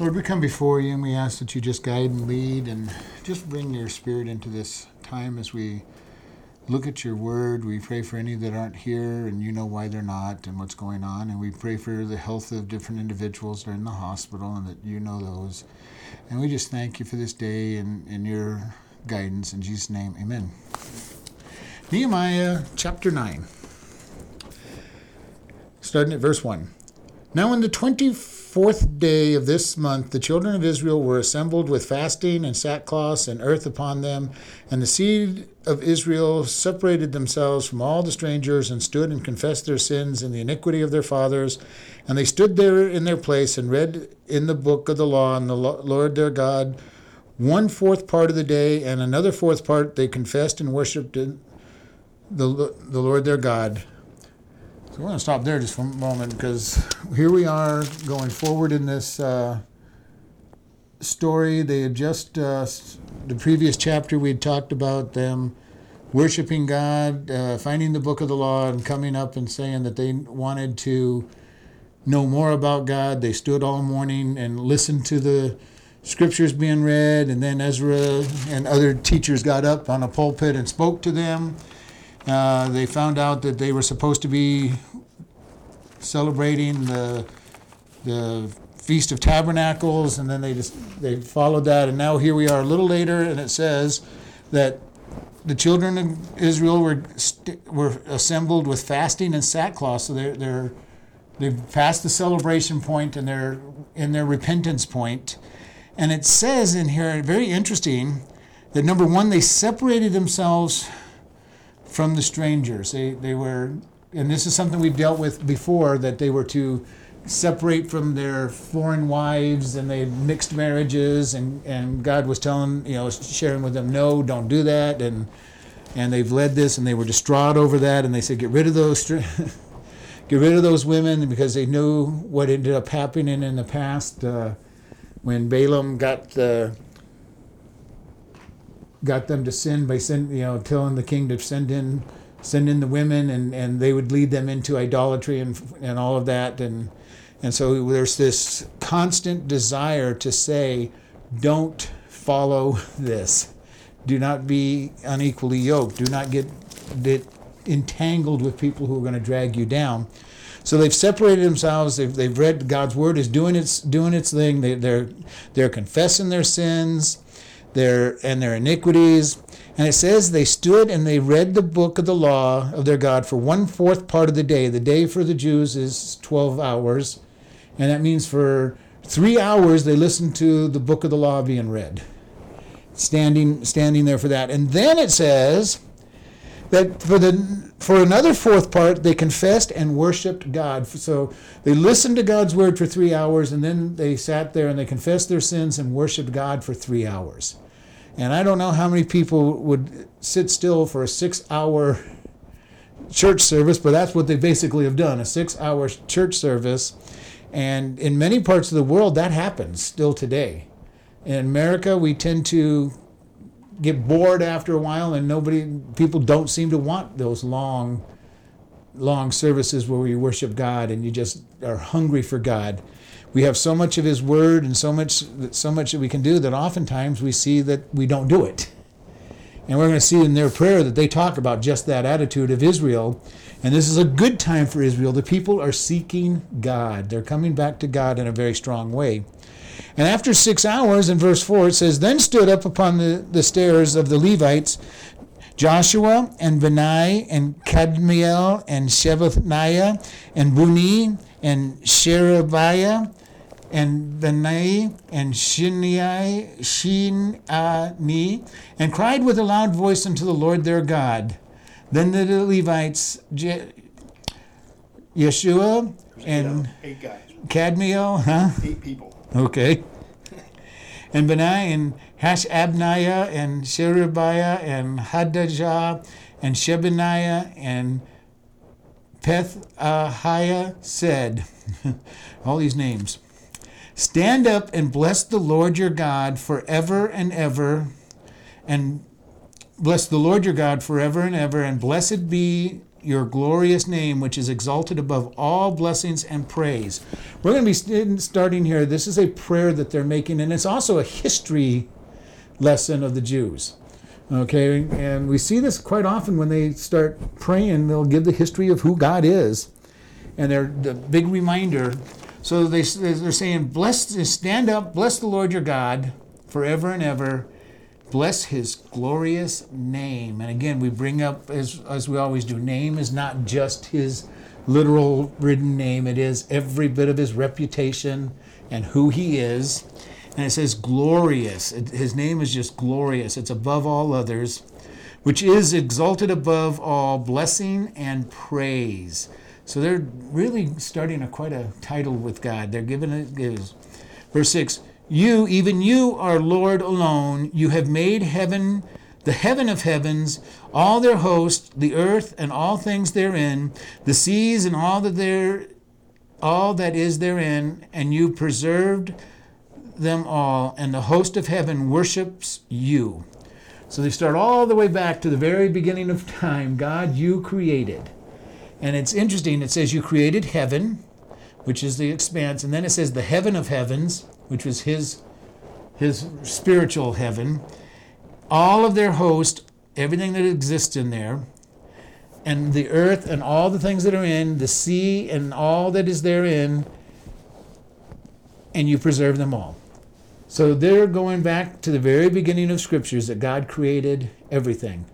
Lord, we come before you and we ask that you just guide and lead and just bring your spirit into this time as we look at your word. We pray for any that aren't here and you know why they're not and what's going on. And we pray for the health of different individuals that are in the hospital and that you know those. And we just thank you for this day and, and your guidance. In Jesus' name, amen. Nehemiah chapter 9, starting at verse 1. Now, in the 24th day of this month, the children of Israel were assembled with fasting and sackcloths and earth upon them. And the seed of Israel separated themselves from all the strangers and stood and confessed their sins and the iniquity of their fathers. And they stood there in their place and read in the book of the law and the Lord their God one fourth part of the day, and another fourth part they confessed and worshipped the, the Lord their God. So we're going to stop there just for a moment because here we are going forward in this uh, story. They had just, uh, the previous chapter, we had talked about them worshiping God, uh, finding the book of the law, and coming up and saying that they wanted to know more about God. They stood all morning and listened to the scriptures being read, and then Ezra and other teachers got up on a pulpit and spoke to them. Uh, they found out that they were supposed to be celebrating the the Feast of Tabernacles, and then they just they followed that, and now here we are a little later, and it says that the children of Israel were were assembled with fasting and sackcloth, so they're they're they've passed the celebration point and they're in their repentance point. And it says in here, very interesting, that number one, they separated themselves from the strangers. They, they were, and this is something we've dealt with before, that they were to separate from their foreign wives and they had mixed marriages and, and God was telling, you know, sharing with them, no, don't do that. And, and they've led this and they were distraught over that and they said, get rid of those, get rid of those women because they knew what ended up happening in the past. Uh, when Balaam got the got them to sin by send, you know telling the king to send in send in the women and, and they would lead them into idolatry and and all of that. And and so there's this constant desire to say don't follow this. Do not be unequally yoked. Do not get, get entangled with people who are going to drag you down. So they've separated themselves. They've, they've read God's word is doing its doing its thing. They, they're they're confessing their sins, their and their iniquities. And it says they stood and they read the book of the law of their God for one fourth part of the day. The day for the Jews is twelve hours, and that means for three hours they listened to the book of the law being read, standing standing there for that. And then it says that for the for another fourth part they confessed and worshiped god. So they listened to god's word for three hours and then they sat there and they confessed their sins and worshiped god for three hours. And i don't know how many people would sit still for a six hour church service but that's what they basically have done a six hour church service. And in many parts of the world that happens still today. In america we tend to get bored after a while, and nobody, people don't seem to want those long, long services where we worship God and you just are hungry for God. We have so much of His Word and so much, so much that we can do that oftentimes we see that we don't do it. And we're going to see in their prayer that they talk about just that attitude of Israel. And this is a good time for Israel. The people are seeking God. They're coming back to God in a very strong way. And after six hours, in verse 4, it says, Then stood up upon the, the stairs of the Levites Joshua and Benai and Kadmiel and Shebaniah and Buni and Sherebiah and Benai and Shinai, Shinani, and cried with a loud voice unto the Lord their God. Then the Levites, Je- Yeshua and Kadmiel, huh? Eight people. Okay. And Benai and Hashabniah and Sherebiah and Hadajah and Shebaniah and Pethahiah said, all these names, Stand up and bless the Lord your God forever and ever, and bless the Lord your God forever and ever, and blessed be your glorious name, which is exalted above all blessings and praise. We're going to be starting here. This is a prayer that they're making, and it's also a history lesson of the Jews. Okay, and we see this quite often when they start praying, they'll give the history of who God is. And they're the big reminder. So they, they're saying, Bless, stand up, bless the Lord your God forever and ever. Bless his glorious name. And again, we bring up, as, as we always do, name is not just his literal written name, it is every bit of his reputation and who he is and it says glorious. It, his name is just glorious. It's above all others, which is exalted above all blessing and praise. So they're really starting a quite a title with God. They're giving it is verse six. You, even you, are Lord alone. You have made heaven, the heaven of heavens, all their host, the earth and all things therein, the seas and all that there, all that is therein, and you preserved them all, and the host of heaven worships you. So they start all the way back to the very beginning of time. God, you created. And it's interesting, it says you created heaven, which is the expanse, and then it says the heaven of heavens, which was his his spiritual heaven, all of their host, everything that exists in there, and the earth and all the things that are in, the sea and all that is therein, and you preserve them all. So they're going back to the very beginning of scriptures that God created everything.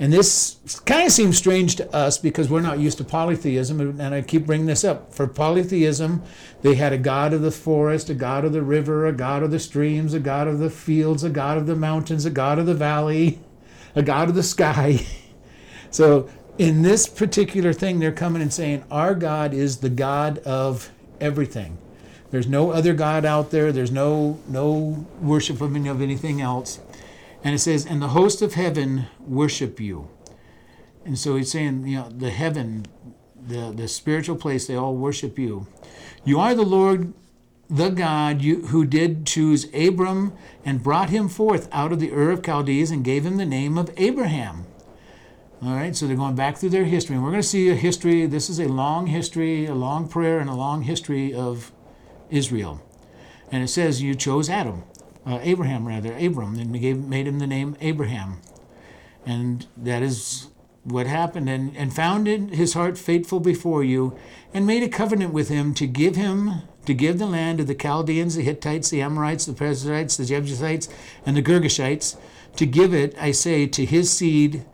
And this kind of seems strange to us because we're not used to polytheism. And I keep bringing this up. For polytheism, they had a god of the forest, a god of the river, a god of the streams, a god of the fields, a god of the mountains, a god of the valley, a god of the sky. So in this particular thing, they're coming and saying, Our God is the God of everything. There's no other God out there. There's no no worship of any of anything else. And it says, and the host of heaven worship you. And so he's saying, you know, the heaven, the, the spiritual place, they all worship you. You are the Lord, the God you, who did choose Abram and brought him forth out of the Ur of Chaldees and gave him the name of Abraham. All right, so they're going back through their history. And we're going to see a history. This is a long history, a long prayer, and a long history of Israel. And it says you chose Adam, uh, Abraham rather, Abram, and gave, made him the name Abraham. And that is what happened, and, and found in his heart faithful before you, and made a covenant with him to give him to give the land to the Chaldeans, the Hittites, the Amorites, the Perizzites, the Jebusites, and the Girgashites, to give it, I say, to his seed,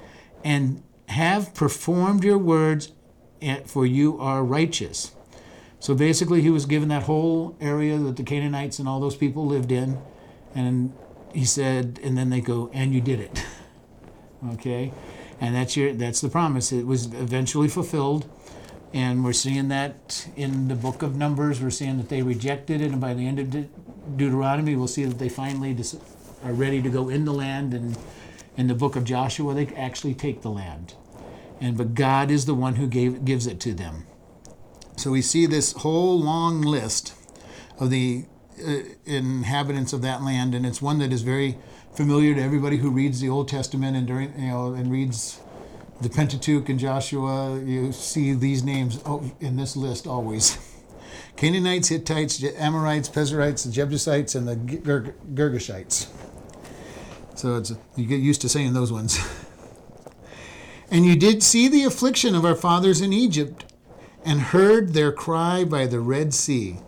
and have performed your words, for you are righteous. So basically, he was given that whole area that the Canaanites and all those people lived in. And he said, and then they go, and you did it. okay? And that's your that's the promise. It was eventually fulfilled. And we're seeing that in the book of Numbers. We're seeing that they rejected it. And by the end of De- Deuteronomy, we'll see that they finally dis- are ready to go in the land. And in the book of Joshua, they actually take the land. And but God is the one who gave gives it to them. So we see this whole long list of the Uh, inhabitants of that land, and it's one that is very familiar to everybody who reads the Old Testament and during you know and reads the Pentateuch and Joshua. You see these names oh, in this list always. Canaanites, Hittites, Amorites, Perizzites, the Jebusites, and the Girgashites. So it's you get used to saying those ones. and you did see the affliction of our fathers in Egypt and heard their cry by the Red Sea.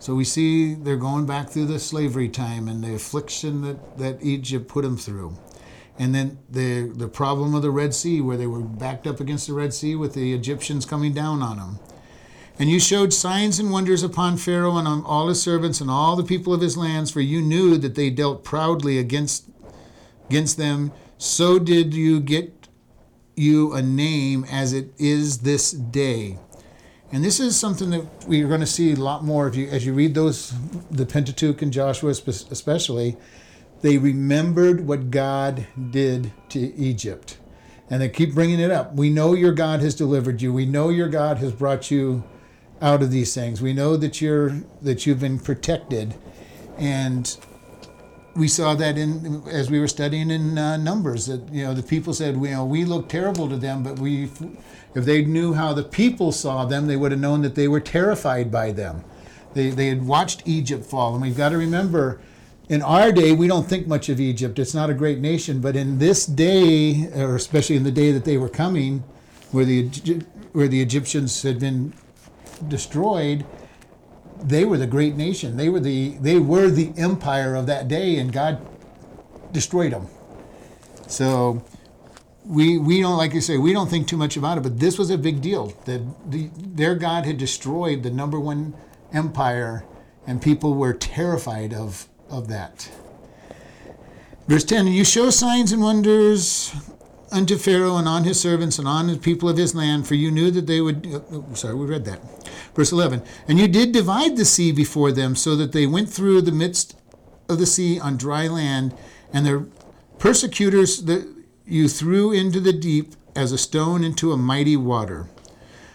So we see they're going back through the slavery time and the affliction that, that Egypt put them through. And then the, the problem of the Red Sea, where they were backed up against the Red Sea with the Egyptians coming down on them. And you showed signs and wonders upon Pharaoh and on all his servants and all the people of his lands, for you knew that they dealt proudly against, against them. So did you get you a name as it is this day. And this is something that we are going to see a lot more if you, as you read those, the Pentateuch and Joshua especially. They remembered what God did to Egypt, and they keep bringing it up. We know your God has delivered you. We know your God has brought you out of these things. We know that you're that you've been protected, and we saw that in as we were studying in uh, Numbers that you know the people said you know we look terrible to them, but we if they knew how the people saw them, they would have known that they were terrified by them. They they had watched Egypt fall, and we've got to remember. In our day, we don't think much of Egypt. It's not a great nation, but in this day, or especially in the day that they were coming, where the where the Egyptians had been destroyed, they were the great nation. They were the they were the empire of that day, and God destroyed them. So we we don't like you say we don't think too much about it, but this was a big deal that the, their God had destroyed the number one empire, and people were terrified of of that. Verse 10 You show signs and wonders unto Pharaoh and on his servants and on the people of his land, for you knew that they would. Oh, sorry, we read that. Verse 11 And you did divide the sea before them, so that they went through the midst of the sea on dry land, and their persecutors that you threw into the deep as a stone into a mighty water.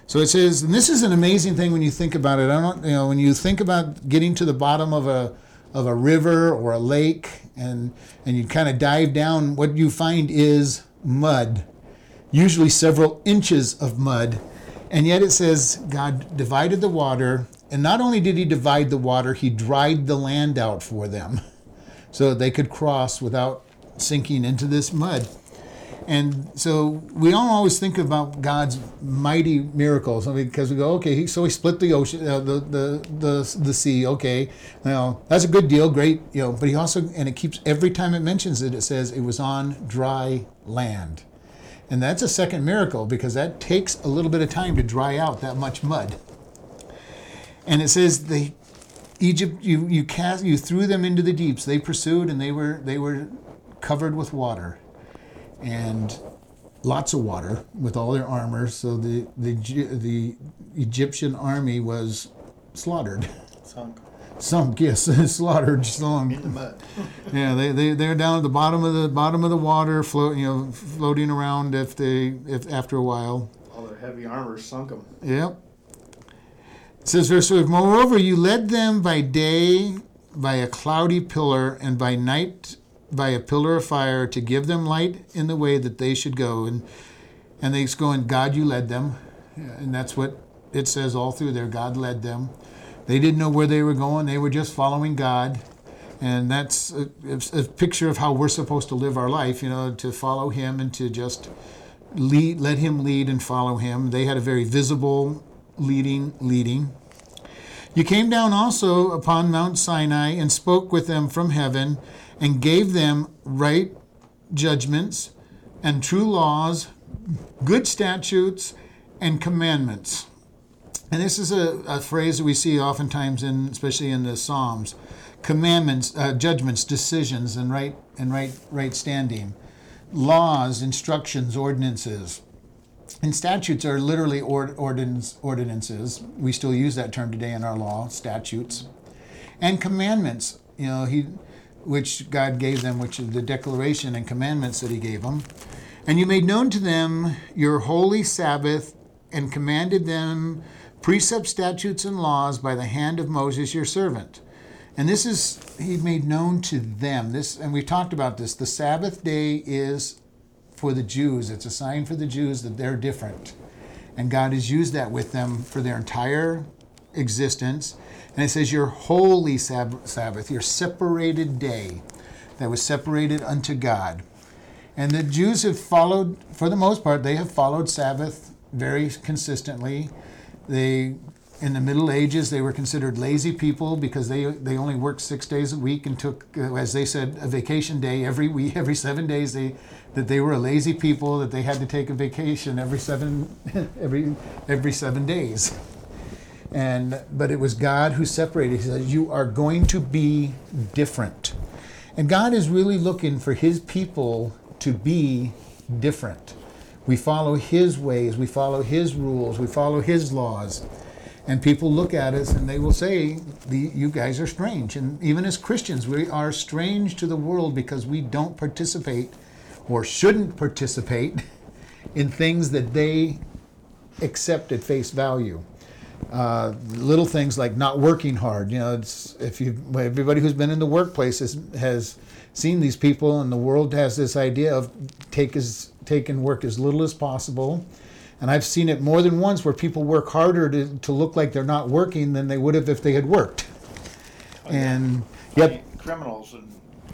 So it says, and this is an amazing thing when you think about it. I don't, you know, when you think about getting to the bottom of a of a river or a lake and and you kind of dive down what you find is mud usually several inches of mud and yet it says god divided the water and not only did he divide the water he dried the land out for them so they could cross without sinking into this mud and so we don't always think about God's mighty miracles because we go, okay, so he split the ocean, uh, the, the the the sea. Okay, now that's a good deal, great, you know. But he also, and it keeps every time it mentions it, it says it was on dry land, and that's a second miracle because that takes a little bit of time to dry out that much mud. And it says the Egypt, you you cast, you threw them into the deeps. They pursued, and they were they were covered with water and lots of water with all their armor. So the the the Egyptian army was slaughtered. Sunk. Sunk, yes, slaughtered, sunk. In the mud. Yeah, they they they're down at the bottom of the bottom of the water, float, you know, floating around if they if after a while. All their heavy armor sunk them. Yep. It says verse 5, Moreover, you led them by day by a cloudy pillar, and by night by a pillar of fire to give them light in the way that they should go. And and they go, and God, you led them. And that's what it says all through there. God led them. They didn't know where they were going. They were just following God. And that's a, a picture of how we're supposed to live our life, you know, to follow Him and to just lead, let Him lead and follow Him. They had a very visible leading, leading. You came down also upon Mount Sinai and spoke with them from heaven and gave them right judgments and true laws, good statutes, and commandments. And this is a, a phrase that we see oftentimes in, especially in the Psalms, commandments, uh, judgments, decisions, and right and right right standing, laws, instructions, ordinances. And statutes are literally ordinance, ordinances. We still use that term today in our law, statutes. And commandments. You know, he which God gave them, which is the declaration and commandments that He gave them. And you made known to them your holy Sabbath and commanded them precepts, statutes, and laws by the hand of Moses your servant. And this is He made known to them. This, and we've talked about this. The Sabbath day is for the Jews. It's a sign for the Jews that they're different. And God has used that with them for their entire existence. And it says, Your holy Sabbath, your separated day that was separated unto God. And the Jews have followed, for the most part, they have followed Sabbath very consistently. They, in the Middle Ages, they were considered lazy people because they, they only worked six days a week and took, uh, as they said, a vacation day every week, every seven days. They, that they were a lazy people, that they had to take a vacation every seven, every, every seven days and but it was God who separated. He says, "You are going to be different," and God is really looking for His people to be different. We follow His ways, we follow His rules, we follow His laws, and people look at us and they will say, "You guys are strange." And even as Christians, we are strange to the world because we don't participate or shouldn't participate in things that they accept at face value. Uh, little things like not working hard. You know, if you everybody who's been in the workplace has, has seen these people, and the world has this idea of take as take and work as little as possible. And I've seen it more than once where people work harder to, to look like they're not working than they would have if they had worked. Oh, and yet, Criminals and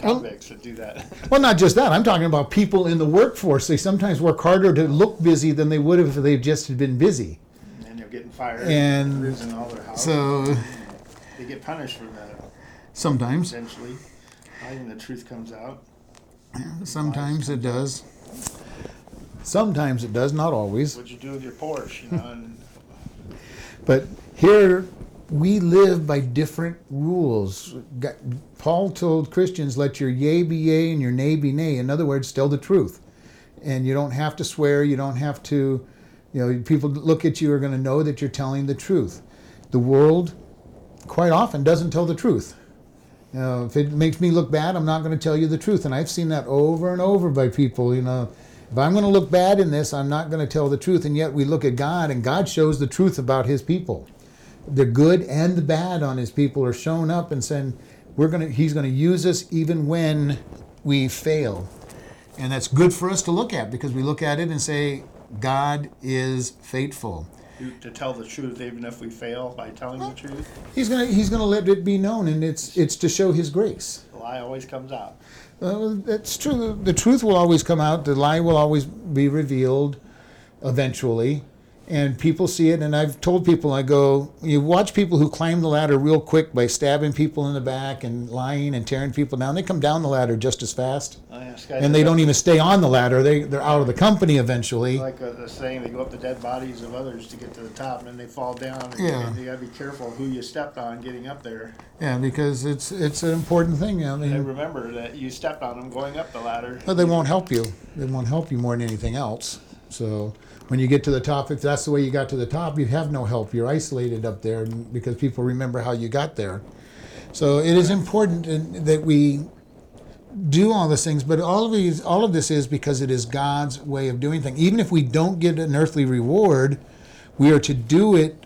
Well- convicts that do that. well, not just that. I'm talking about people in the workforce. They sometimes work harder to look busy than they would have if they just had been busy. and they're getting fired. And losing all their house. So they get punished for that sometimes, essentially. The truth comes out. sometimes it does. Sometimes it does, not always. What you do with your Porsche, you know, But here we live by different rules. Paul told Christians, let your yea be yea and your nay be nay. In other words, tell the truth. And you don't have to swear, you don't have to, you know, people look at you are going to know that you're telling the truth. The world quite often doesn't tell the truth. You know, if it makes me look bad, I'm not going to tell you the truth. And I've seen that over and over by people, you know. If I'm going to look bad in this, I'm not going to tell the truth. And yet we look at God, and God shows the truth about His people. The good and the bad on His people are shown up and saying, "We're going to. He's going to use us even when we fail." And that's good for us to look at because we look at it and say, "God is faithful." To- tell the truth, even if we fail by telling the truth, He's going to. He's to let it be known, and it's it's to show His grace. the lie always comes out. Uh, that's true. The truth will always come out. The lie will always be revealed eventually. And people see it. And I've told people, I go, you watch people who climb the ladder real quick by stabbing people in the back and lying and tearing people down. They come down the ladder just as fast. Oh, yeah, And they don't even stay on the ladder. They, they're out of the company eventually. Like uh, the saying, they go up the dead bodies of others to get to the top, and then they fall down. And Yeah. You gotta be careful who you stepped on getting up there. Yeah, because it's it's an important thing. You I mean, And remember that you stepped on them going up the ladder. Well, they won't help you. They won't help you more than anything else. So when you get to the top, if that's the way you got to the top, you have no help. You're isolated up there because people remember how you got there. So it is important that we do all these things, but all of these, all of this is because it is God's way of doing things. Even if we don't get an earthly reward, we are to do it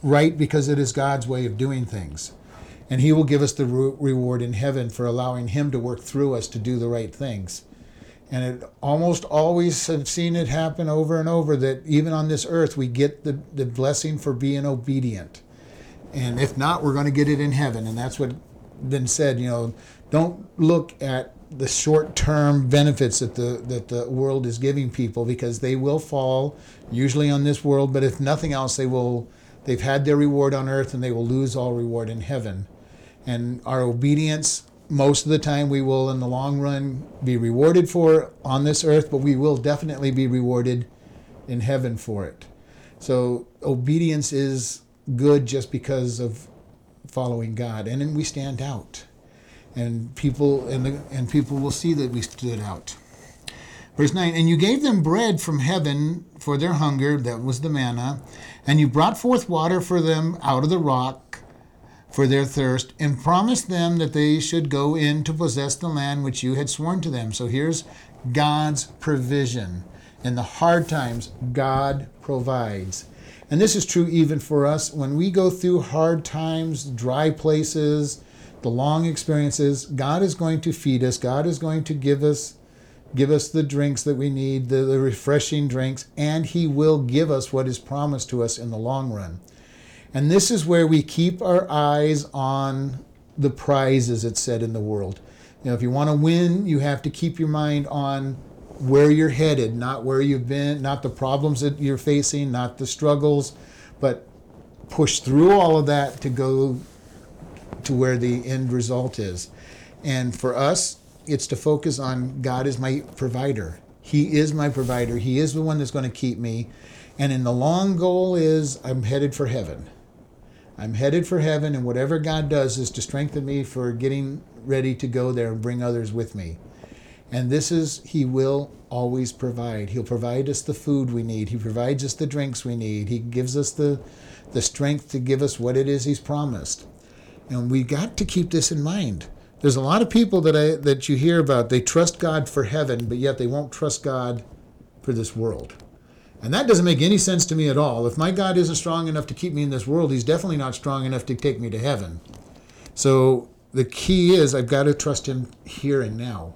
right because it is God's way of doing things. And He will give us the re- reward in heaven for allowing Him to work through us to do the right things. And it almost always have seen it happen over and over that even on this earth we get the, the blessing for being obedient. And if not, we're going to get it in heaven. And that's what been said, you know, don't look at the short-term benefits that the that the world is giving people because they will fall usually on this world, but if nothing else they will they've had their reward on earth and they will lose all reward in heaven. And our obedience most of the time we will in the long run be rewarded for on this earth, but we will definitely be rewarded in heaven for it. So obedience is good just because of following God, and then we stand out, and people and the, and people will see that we stood out. Verse nine, and you gave them bread from heaven for their hunger, that was the manna, and you brought forth water for them out of the rock for their thirst, and promised them that they should go in to possess the land which you had sworn to them. So here's God's provision. In the hard times, God provides. And this is true even for us when we go through hard times, dry places, the long experiences. God is going to feed us. God is going to give us give us the drinks that we need, the, the refreshing drinks, and He will give us what is promised to us in the long run. And this is where we keep our eyes on the prize, as it's said in the world. You know, if you want to win, you have to keep your mind on where you're headed, not where you've been, not the problems that you're facing, not the struggles, but push through all of that to go to where the end result is. And for us, it's to focus on God is my provider. He is my provider. He is the one that's going to keep me. And in the long goal is I'm headed for heaven. I'm headed for heaven, and whatever God does is to strengthen me for getting ready to go there and bring others with me. And this is, He will always provide. He'll provide us the food we need. He provides us the drinks we need. He gives us the, the strength to give us what it is He's promised. And we got to keep this in mind. There's a lot of people that I that you hear about. They trust God for heaven, but yet they won't trust God for this world. And that doesn't make any sense to me at all. If my God isn't strong enough to keep me in this world, He's definitely not strong enough to take me to heaven. So the key is I've got to trust Him here and now.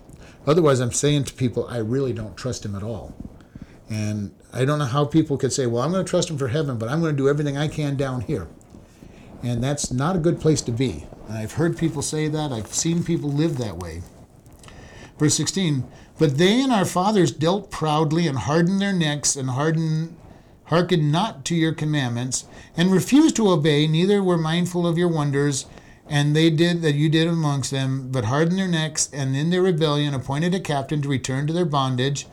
Otherwise, I'm saying to people, I really don't trust Him at all. And I don't know how people could say, well, I'm going to trust Him for heaven, but I'm going to do everything I can down here. And that's not a good place to be. I've heard people say that, I've seen people live that way. Verse 16, but they and our fathers dealt proudly and hardened their necks and hardened hearkened not to your commandments and refused to obey neither were mindful of your wonders and they did that you did amongst them but hardened their necks and in their rebellion appointed a captain to return to their bondage.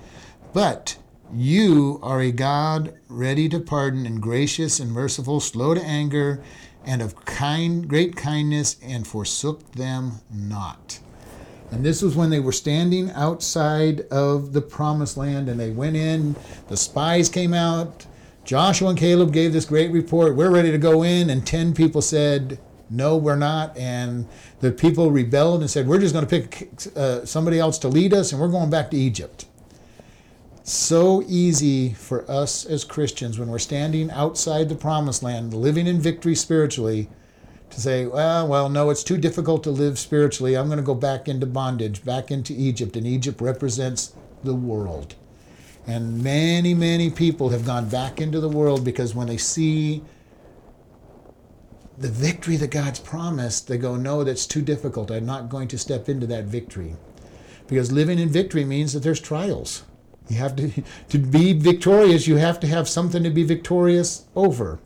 But you are a god ready to pardon and gracious and merciful slow to anger and of kind great kindness and forsook them not and this was when they were standing outside of the promised land and they went in. The spies came out. Joshua and Caleb gave this great report. We're ready to go in. And 10 people said, No, we're not. And the people rebelled and said, We're just going to pick uh, somebody else to lead us and we're going back to Egypt. So easy for us as Christians when we're standing outside the promised land, living in victory spiritually to say, well, well, no, it's too difficult to live spiritually. I'm going to go back into bondage, back into Egypt, and Egypt represents the world. And many, many people have gone back into the world because when they see the victory that God's promised, they go, no, that's too difficult. I'm not going to step into that victory. Because living in victory means that there's trials. You have to, to be victorious, you have to have something to be victorious over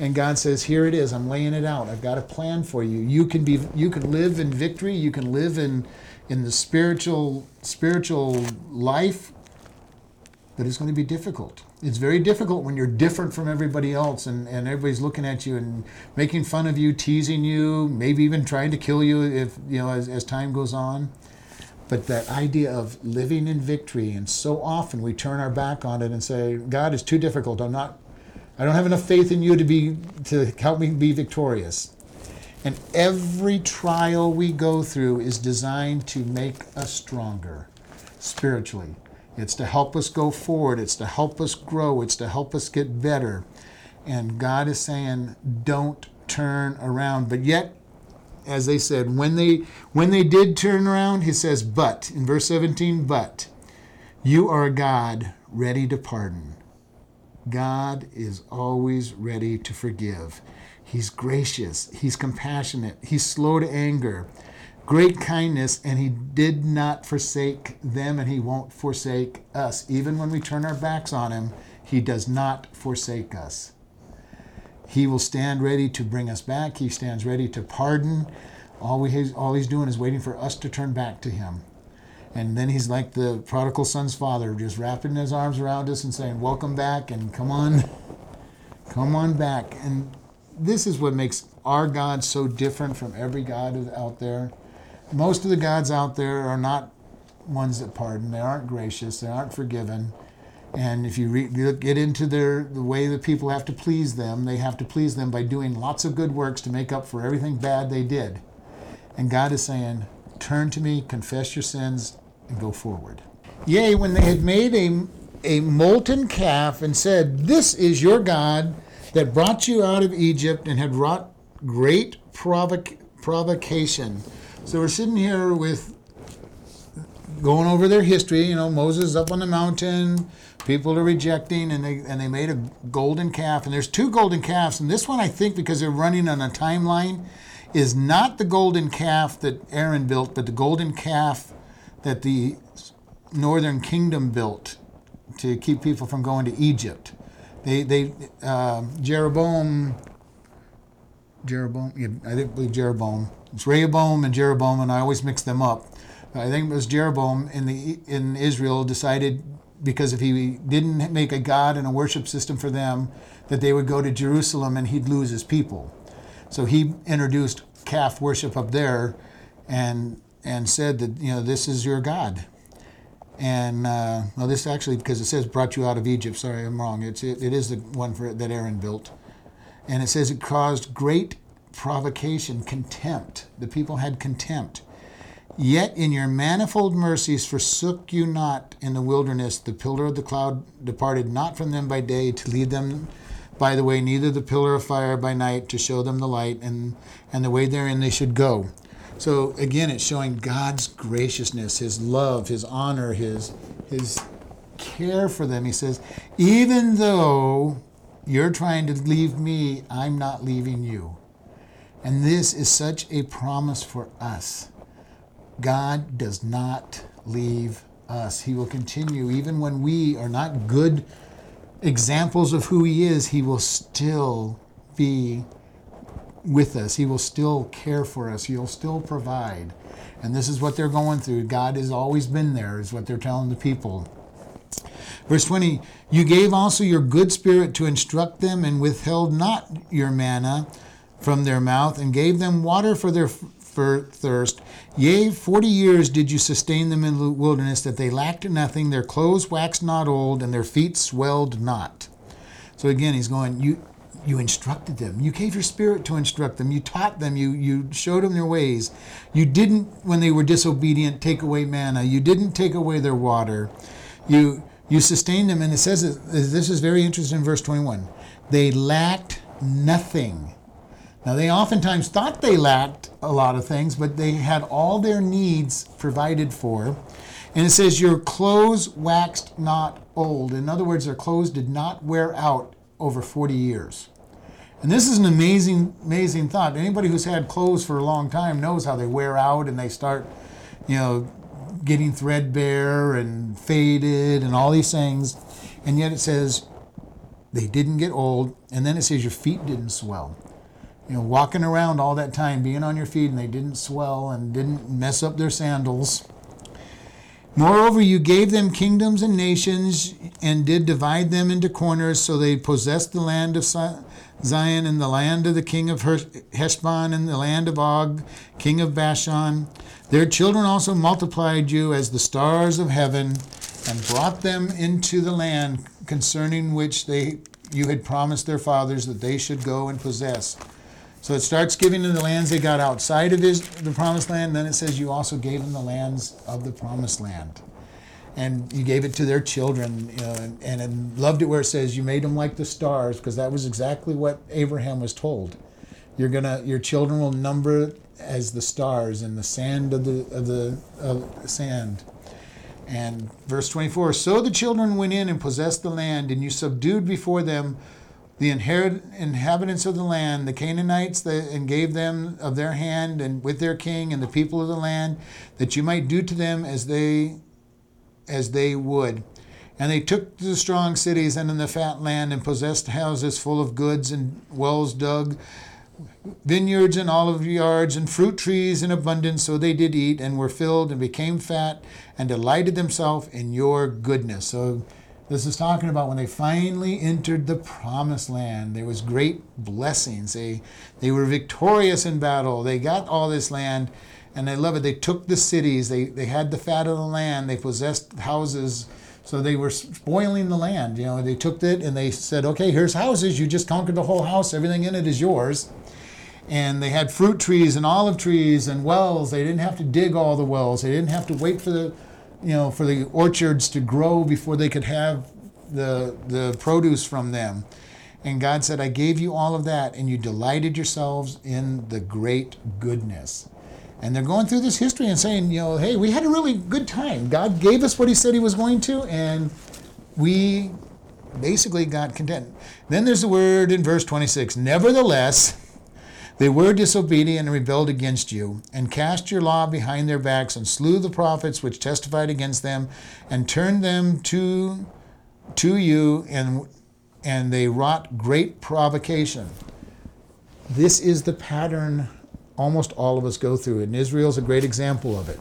and God says, "Here it is. I'm laying it out. I've got a plan for you. You can be you can live in victory. You can live in in the spiritual spiritual life, but it's going to be difficult. It's very difficult when you're different from everybody else and, and everybody's looking at you and making fun of you, teasing you, maybe even trying to kill you if you know as, as time goes on. But that idea of living in victory, and so often we turn our back on it and say, God is too difficult. I'm not I don't have enough faith in you to be to help me be victorious. And every trial we go through is designed to make us stronger spiritually. It's to help us go forward, it's to help us grow, it's to help us get better. And God is saying, don't turn around. But yet, as they said, when they when they did turn around, he says, but in verse 17, but you are a God ready to pardon God is always ready to forgive. He's gracious, He's compassionate, He's slow to anger, great kindness, and He did not forsake them, and He won't forsake us. Even when we turn our backs on Him, He does not forsake us. He will stand ready to bring us back, He stands ready to pardon. All, we, all He's doing is waiting for us to turn back to Him. And then he's like the prodigal son's father, just wrapping his arms around us and saying, Welcome back and come on, come on back. And this is what makes our God so different from every God out there. Most of the gods out there are not ones that pardon, they aren't gracious, they aren't forgiven. And if you re- get into their the way that people have to please them, they have to please them by doing lots of good works to make up for everything bad they did. And God is saying, Turn to me, confess your sins, and go forward. Yea, when they had made a, a molten calf and said, This is your God that brought you out of Egypt and had wrought great provoc- provocation. So we're sitting here with going over their history. You know, Moses up on the mountain, people are rejecting, and they and they made a golden calf. And there's two golden calves, and this one I think because they're running on a timeline is not the golden calf that Aaron built, but the golden calf that the northern kingdom built to keep people from going to Egypt. They, they, uh, Jeroboam, Jeroboam, yeah, I think believe Jeroboam. It's Rehoboam and Jeroboam, and I always mix them up. I think it was Jeroboam in the in Israel decided because if he didn't make a god and a worship system for them, that they would go to Jerusalem and he'd lose his people. So he introduced calf worship up there, and and said that you know this is your God. And uh, well, this actually because it says brought you out of Egypt. Sorry, I'm wrong. It's it, it is the one for that Aaron built, and it says it caused great provocation, contempt. The people had contempt, Yet in your manifold mercies forsook you not in the wilderness. The pillar of the cloud departed not from them by day to lead them by the way, neither the pillar of fire by night to show them the light and, and the way therein they should go. So again, it's showing God's graciousness, His love, His honor, His His care for them. He says, even though you're trying to leave me, I'm not leaving you. And this is such a promise for us. God does not leave us. He will continue, even when we are not good examples of who He is, He will still be with us. He will still care for us. He'll still provide. And this is what they're going through. God has always been there, is what they're telling the people. Verse 20 You gave also your good spirit to instruct them, and withheld not your manna from their mouth, and gave them water for their for thirst. Yea, forty years did you sustain them in the wilderness, that they lacked nothing, their clothes waxed not old, and their feet swelled not. So again, he's going, You you instructed them. You gave your spirit to instruct them. You taught them. You you showed them their ways. You didn't, when they were disobedient, take away manna. You didn't take away their water. You you sustained them, and it says this is very interesting in verse 21. They lacked nothing. Now, they oftentimes thought they lacked a lot of things, but they had all their needs provided for. And it says, Your clothes waxed not old. In other words, their clothes did not wear out over 40 years. And this is an amazing, amazing thought. Anybody who's had clothes for a long time knows how they wear out and they start, you know, getting threadbare and faded and all these things. And yet it says they didn't get old. And then it says your feet didn't swell you know, walking around all that time, being on your feet, and they didn't swell and didn't mess up their sandals. Moreover, you gave them kingdoms and nations, and did divide them into corners, so they possessed the land of Sihon and the land of the king of Heshbon and the land of Og, king of Bashan. Their children also multiplied you as the stars of heaven, and brought them into the land concerning which they you had promised their fathers that they should go and possess. So it starts giving them the lands they got outside of his, the promised land. Then it says you also gave them the lands of the promised land. And you gave it to their children, you know, and, and, loved it where it says you made them like the stars, because that was exactly what Abraham was told. You're gonna, your children will number as the stars in the sand of the of the of sand. And verse 24 So the children went in and possessed the land, and you subdued before them the inherit, inhabitants of the land, the Canaanites, the, and gave them of their hand and with their king and the people of the land, that you might do to them as they as they would. And they took the strong cities and in the fat land and possessed houses full of goods and wells dug, vineyards and olive yards and fruit trees in abundance. So they did eat and were filled and became fat and delighted themselves in your goodness. So this is talking about when they finally entered the promised land. There was great blessings. They, they were victorious in battle. They got all this land, and I love it. They took the cities. They, they had the fat of the land. They possessed houses. So they were spoiling the land. You know, they took it and they said, okay, here's houses. You just conquered the whole house. Everything in it is yours. And they had fruit trees and olive trees and wells. They didn't have to dig all the wells. They didn't have to wait for the you know, for the orchards to grow before they could have the, the produce from them. And God said, I gave you all of that, and you delighted yourselves in the great goodness. And they're going through this history and saying, you know, hey, we had a really good time. God gave us what He said He was going to, and we basically got content. Then there's the word in verse 26 Nevertheless, they were disobedient and rebelled against you, and cast your law behind their backs, and slew the prophets which testified against them, and turned them to, to you, and, and they wrought great provocation. This is the pattern almost all of us go through, and Israel's a great example of it.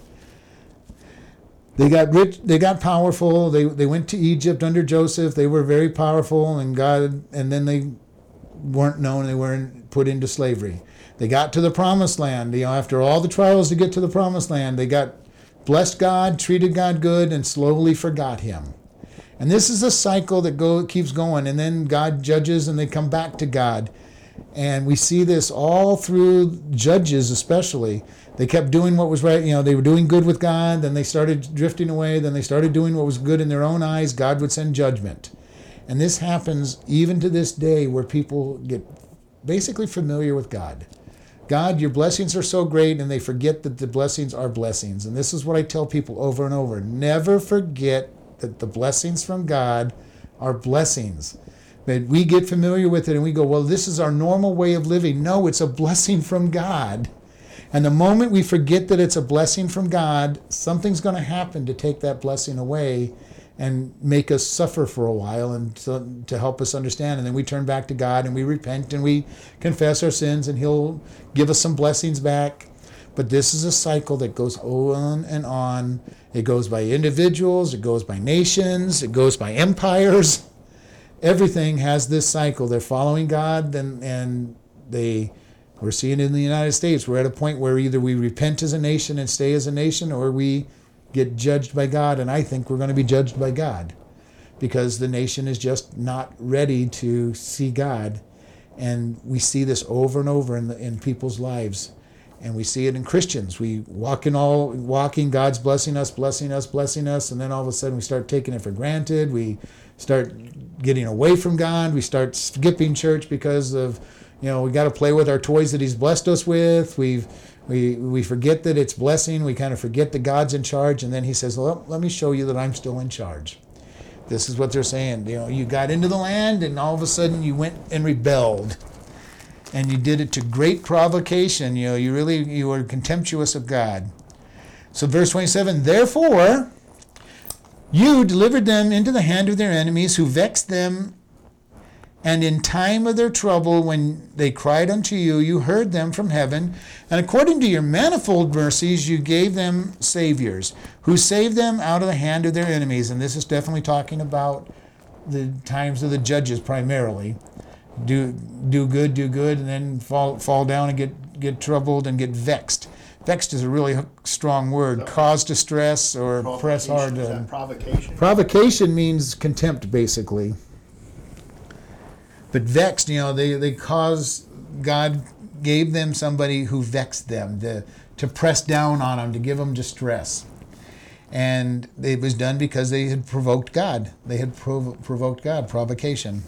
They got rich, they got powerful, they, they went to Egypt under Joseph, they were very powerful, and God, and then they weren't known, they weren't put into slavery. They got to the promised land. You know, after all the trials to get to the promised land, they got blessed God, treated God good, and slowly forgot Him. And this is a cycle that go, keeps going. And then God judges and they come back to God. And we see this all through Judges, especially. They kept doing what was right. You know, they were doing good with God, then they started drifting away, then they started doing what was good in their own eyes. God would send judgment. And this happens even to this day where people get basically familiar with God. God, your blessings are so great, and they forget that the blessings are blessings. And this is what I tell people over and over never forget that the blessings from God are blessings. We get familiar with it and we go, well, this is our normal way of living. No, it's a blessing from God. And the moment we forget that it's a blessing from God, something's going to happen to take that blessing away and make us suffer for a while and to, to, help us understand. And then we turn back to God and we repent and we confess our sins and He'll give us some blessings back. But this is a cycle that goes on and on. It goes by individuals, it goes by nations, it goes by empires. Everything has this cycle. They're following God and, and they we're seeing in the United States, we're at a point where either we repent as a nation and stay as a nation or we get judged by God, and I think we're going to be judged by God because the nation is just not ready to see God. And we see this over and over in, the, in people's lives. And we see it in Christians. We walk in all walking, God's blessing us, blessing us, blessing us, and then all of a sudden we start taking it for granted. We start getting away from God. We start skipping church because of, you know, we got to play with our toys that He's blessed us with. We've we, we forget that it's blessing. We kind of forget that God's in charge. And then he says, well, let me show you that I'm still in charge. This is what they're saying. You know, you got into the land and all of a sudden you went and rebelled. And you did it to great provocation. You know, you really you were contemptuous of God. So verse 27, therefore you delivered them into the hand of their enemies who vexed them and in time of their trouble, when they cried unto you, you heard them from heaven. And according to your manifold mercies, you gave them saviors, who saved them out of the hand of their enemies. And this is definitely talking about the times of the judges primarily. Do, do good, do good, and then fall, fall down and get, get troubled and get vexed. Vexed is a really strong word. Cause distress or press hard. To, provocation? Provocation means contempt, basically. But vexed, you know, they, they caused, God gave them somebody who vexed them, to, to press down on them, to give them distress. And it was done because they had provoked God. They had prov- provoked God, provocation.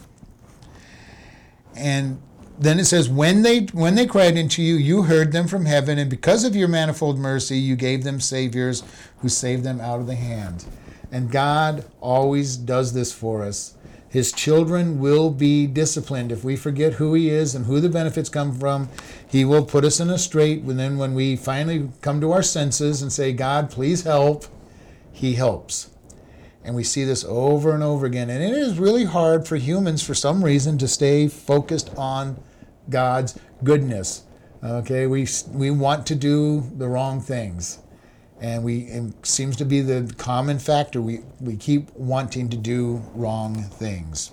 And then it says, when they when they cried unto you, you heard them from heaven, and because of your manifold mercy, you gave them saviors who saved them out of the hand. And God always does this for us. His children will be disciplined. If we forget who He is and who the benefits come from, He will put us in a strait. And then when we finally come to our senses and say, God, please help, He helps. And we see this over and over again. And it is really hard for humans, for some reason, to stay focused on God's goodness. Okay, we, we want to do the wrong things and we it seems to be the common factor. We we keep wanting to do wrong things.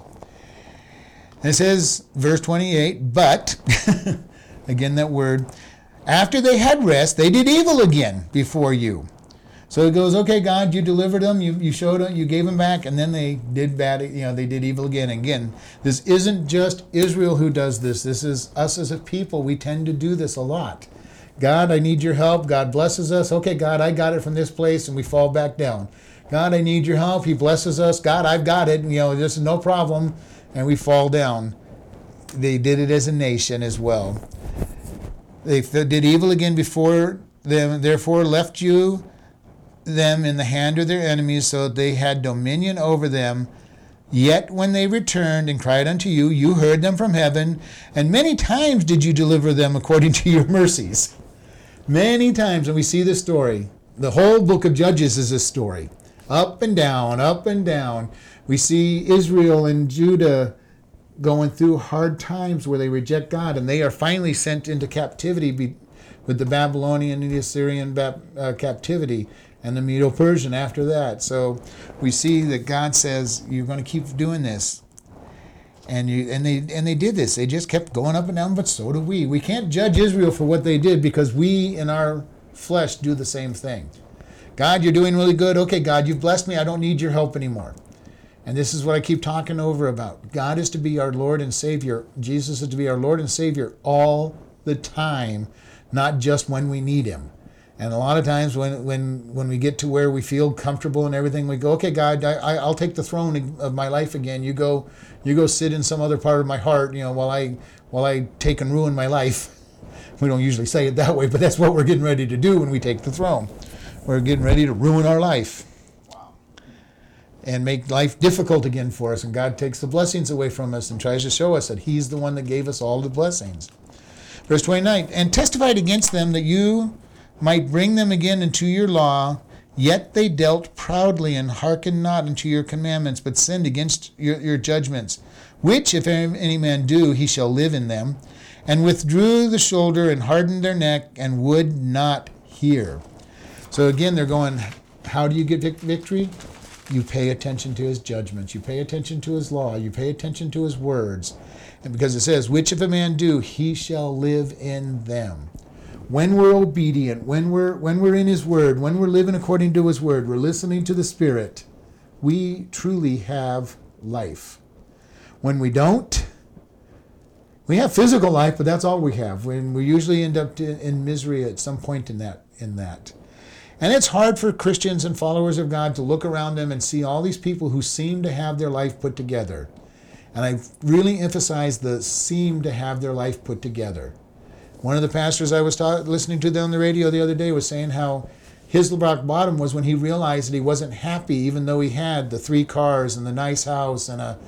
It says, verse 28, but again that word, after they had rest, they did evil again before you. So it goes, okay, God, you delivered them, you, you showed them, you gave them back, and then they did bad, you know, they did evil again. And again, this isn't just Israel who does this. This is us as a people. We tend to do this a lot. God, I need your help. God blesses us. Okay, God, I got it from this place, and we fall back down. God, I need your help. He blesses us. God, I've got it. You know, this is no problem, and we fall down. They did it as a nation as well. They did evil again before them, therefore left you them in the hand of their enemies, so that they had dominion over them. Yet when they returned and cried unto you, you heard them from heaven, and many times did you deliver them according to your mercies. Many times when we see this story, the whole book of Judges is this story. Up and down, up and down. We see Israel and Judah going through hard times where they reject God, and they are finally sent into captivity with the Babylonian and the Assyrian uh, captivity and the Medo Persian after that. So we see that God says, You're going to keep doing this and you and they and they did this. They just kept going up and down, but so do we. We can't judge Israel for what they did because we in our flesh do the same thing. God, you're doing really good. Okay, God, you've blessed me. I don't need your help anymore. And this is what I keep talking over about. God is to be our Lord and Savior. Jesus is to be our Lord and Savior all the time, not just when we need Him. And a lot of times when, when, when we get to where we feel comfortable and everything, we go, okay, God, I, I'll take the throne of my life again. You go, you go sit in some other part of my heart, you know, while I, while I take and ruin my life. We don't usually say it that way, but that's what we're getting ready to do when we take the throne. We're getting ready to ruin our life and make life difficult again for us. And God takes the blessings away from us and tries to show us that He's the one that gave us all the blessings. Verse 29 And testified against them that you might bring them again into your law, yet they dealt proudly and hearkened not unto your commandments, but sinned against your, your judgments. Which, if any man do, he shall live in them. And withdrew the shoulder and hardened their neck and would not hear. So again, they're going, How do you get vic- victory? You pay attention to his judgments. You pay attention to his law. You pay attention to his words. And because it says, Which if a man do, he shall live in them. When we're obedient, when we're when we're in his word, when we're living according to his word, we're listening to the Spirit, we truly have life. When we don't, we have physical life, but that's all we have. When we usually end up in, misery at some point in that in that. And it's hard for Christians and followers of God to look around them and see all these people who seem to have their life put together. And I really emphasize the seem to have their life put together. One of the pastors I was ta- listening to on the radio the other day was saying how his rock bottom was when he realized that he wasn't happy, even though he had the three cars and the nice house and a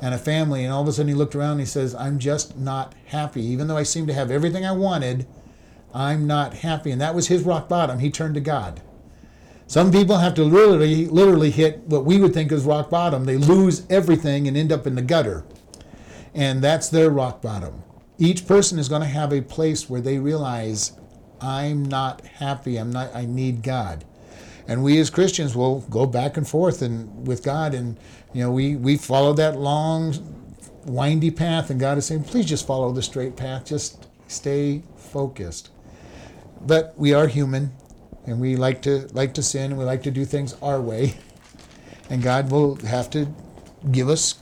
and a family. And all of a sudden he looked around and he says, "I'm just not happy, even though I seem to have everything I wanted." I'm not happy. And that was his rock bottom. He turned to God. Some people have to literally, literally hit what we would think is rock bottom. They lose everything and end up in the gutter. And that's their rock bottom. Each person is going to have a place where they realize, I'm not happy. I'm not, I need God. And we as Christians will go back and forth and with God. And, you know, we, we follow that long, windy path. And God is saying, please just follow the straight path. Just stay focused but we are human and we like to like to sin and we like to do things our way and god will have to give us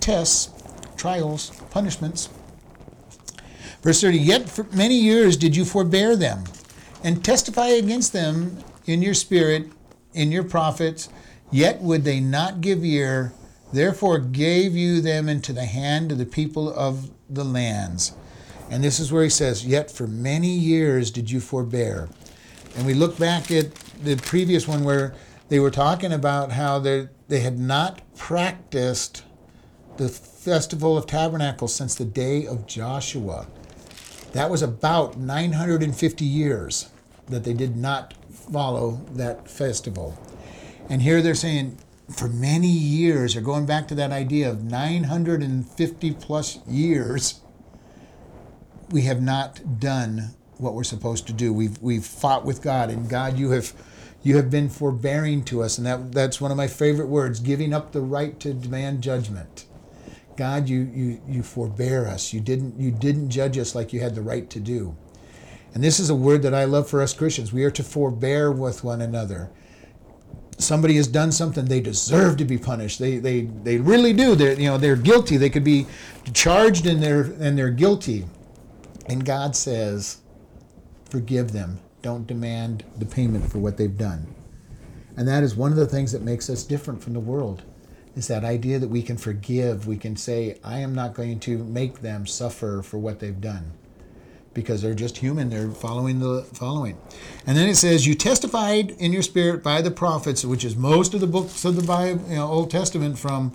tests trials punishments verse 30 yet for many years did you forbear them and testify against them in your spirit in your prophets yet would they not give ear therefore gave you them into the hand of the people of the lands and this is where he says, Yet for many years did you forbear. And we look back at the previous one where they were talking about how they had not practiced the festival of tabernacles since the day of Joshua. That was about 950 years that they did not follow that festival. And here they're saying, for many years, they're going back to that idea of 950 plus years we have not done what we're supposed to do. We've we've fought with God, and God, you have you have been forbearing to us, and that that's one of my favorite words: giving up the right to demand judgment. God, you you you forbear us. You didn't you didn't judge us like you had the right to do. And this is a word that I love for us Christians. We are to forbear with one another. Somebody has done something; they deserve to be punished. They they they really do. They're you know they're guilty. They could be charged, and they're and they're guilty. And God says, forgive them. Don't demand the payment for what they've done. And that is one of the things that makes us different from the world. Is that idea that we can forgive, we can say, I am not going to make them suffer for what they've done. Because they're just human, they're following the following. And then it says, You testified in your spirit by the prophets, which is most of the books of the Bible, you know, Old Testament from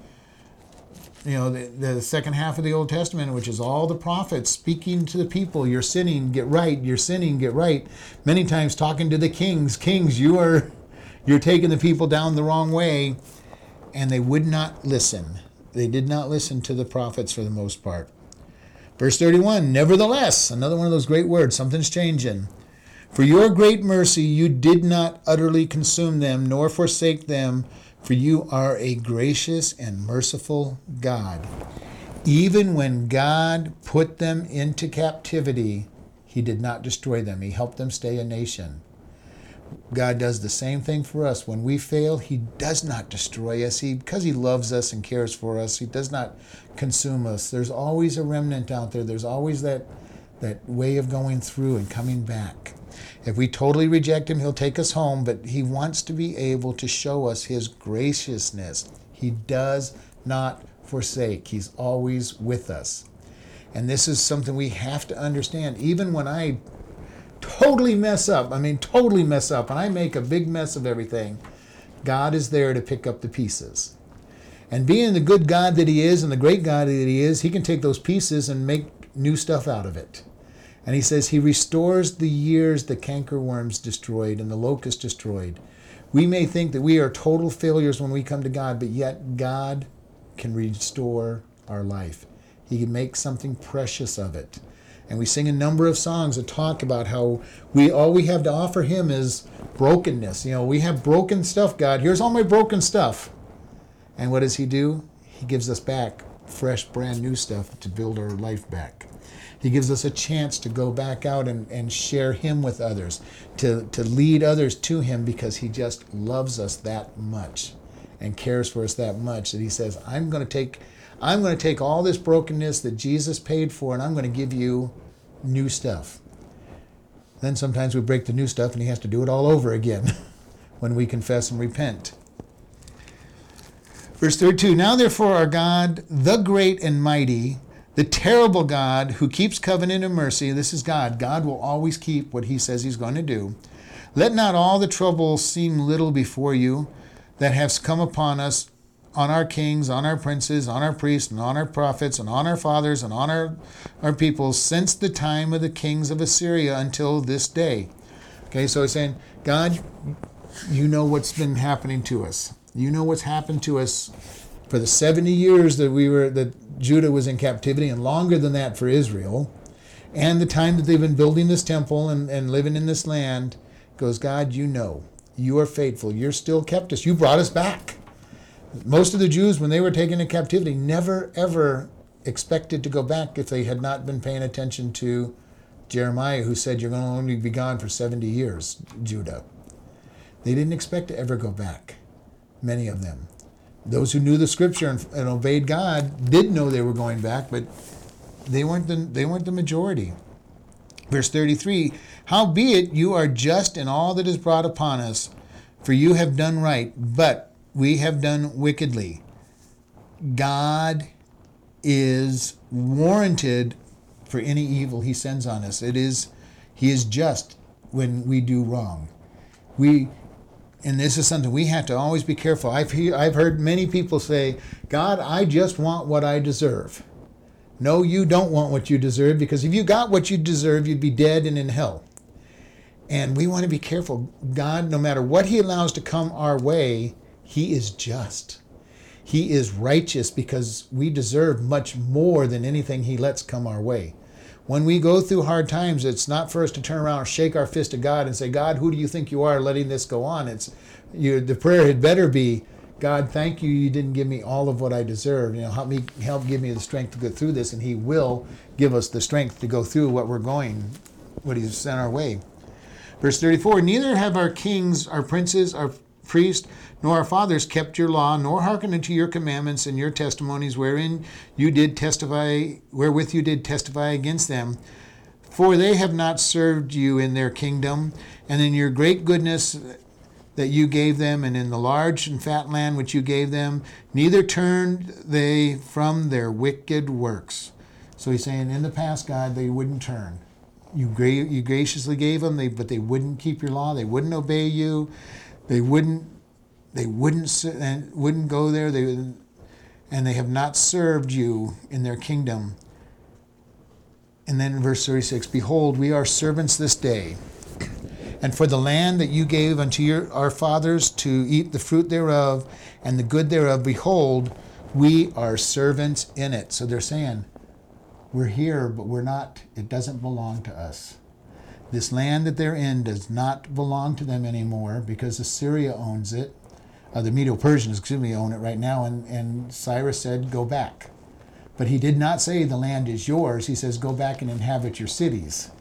you know the, the second half of the old testament which is all the prophets speaking to the people you're sinning get right you're sinning get right many times talking to the kings kings you are you're taking the people down the wrong way and they would not listen they did not listen to the prophets for the most part verse 31 nevertheless another one of those great words something's changing for your great mercy you did not utterly consume them nor forsake them for you are a gracious and merciful God. Even when God put them into captivity, he did not destroy them. He helped them stay a nation. God does the same thing for us. When we fail, He does not destroy us. He because He loves us and cares for us, He does not consume us. There's always a remnant out there. There's always that that way of going through and coming back. If we totally reject Him, He'll take us home, but He wants to be able to show us His graciousness. He does not forsake, He's always with us. And this is something we have to understand. Even when I totally mess up, I mean, totally mess up, and I make a big mess of everything, God is there to pick up the pieces. And being the good God that He is and the great God that He is, He can take those pieces and make new stuff out of it. And He says He restores the years the cankerworms destroyed and the locust destroyed. We may think that we are total failures when we come to God, but yet God can restore our life. He can make something precious of it. And we sing a number of songs that talk about how we all we have to offer him is brokenness. You know, we have broken stuff, God. Here's all my broken stuff. And what does he do? He gives us back fresh, brand new stuff to build our life back. He gives us a chance to go back out and, and share him with others, to, to lead others to him because he just loves us that much and cares for us that much that he says, I'm going to take I'm going to take all this brokenness that Jesus paid for and I'm going to give you new stuff. Then sometimes we break the new stuff and he has to do it all over again when we confess and repent. Verse 32 Now therefore, our God, the great and mighty, the terrible God who keeps covenant and mercy, this is God. God will always keep what he says he's going to do. Let not all the trouble seem little before you that has come upon us on our kings, on our princes, on our priests, and on our prophets, and on our fathers, and on our, our people since the time of the kings of Assyria until this day. Okay, so he's saying, God, you know what's been happening to us. You know what's happened to us for the 70 years that we were that Judah was in captivity, and longer than that for Israel, and the time that they've been building this temple and, and living in this land. Goes, God, you know. You are faithful. You're still kept us. You brought us back. Most of the Jews, when they were taken into captivity, never ever expected to go back if they had not been paying attention to Jeremiah, who said, You're going to only be gone for 70 years, Judah. They didn't expect to ever go back, many of them. Those who knew the scripture and, and obeyed God did know they were going back, but they weren't the, they weren't the majority. Verse 33 Howbeit you are just in all that is brought upon us, for you have done right, but we have done wickedly. God is warranted for any evil he sends on us. It is he is just when we do wrong. We and this is something we have to always be careful. I've he, I've heard many people say, "God, I just want what I deserve." No, you don't want what you deserve because if you got what you deserve, you'd be dead and in hell. And we want to be careful. God, no matter what he allows to come our way, he is just. He is righteous because we deserve much more than anything He lets come our way. When we go through hard times, it's not for us to turn around shake our fist at God and say, God, who do you think you are letting this go on? It's you, the prayer had better be, God, thank you, you didn't give me all of what I deserve. You know, help me help give me the strength to go through this, and He will give us the strength to go through what we're going, what He's sent our way. Verse 34, neither have our kings, our princes, our priests, nor our fathers kept your law, nor hearkened unto your commandments and your testimonies, wherein you did testify, wherewith you did testify against them. For they have not served you in their kingdom, and in your great goodness that you gave them, and in the large and fat land which you gave them, neither turned they from their wicked works. So he's saying, in the past, God, they wouldn't turn. You, gra- you graciously gave them, they, but they wouldn't keep your law. They wouldn't obey you. They wouldn't they wouldn't and wouldn't go there. They and they have not served you in their kingdom. And then in verse 36, behold, we are servants this day. And for the land that you gave unto your, our fathers to eat the fruit thereof and the good thereof, behold, we are servants in it. So they're saying, we're here, but we're not, it doesn't belong to us. This land that they're in does not belong to them anymore because Assyria owns it. Uh, the Medo Persians, excuse me, own it right now. And, and Cyrus said, Go back. But he did not say the land is yours. He says, Go back and inhabit your cities.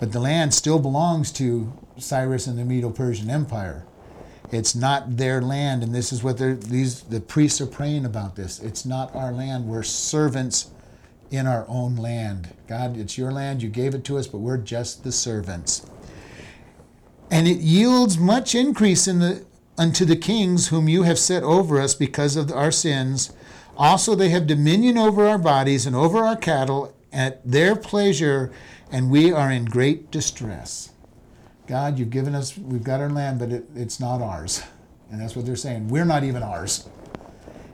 but the land still belongs to Cyrus and the Medo-Persian Empire. It's not their land, and this is what these the priests are praying about. This it's not our land. We're servants in our own land. God, it's your land. You gave it to us, but we're just the servants. And it yields much increase in the unto the kings whom you have set over us because of our sins. Also, they have dominion over our bodies and over our cattle at their pleasure, and we are in great distress. God, you've given us, we've got our land, but it, it's not ours. And that's what they're saying. We're not even ours.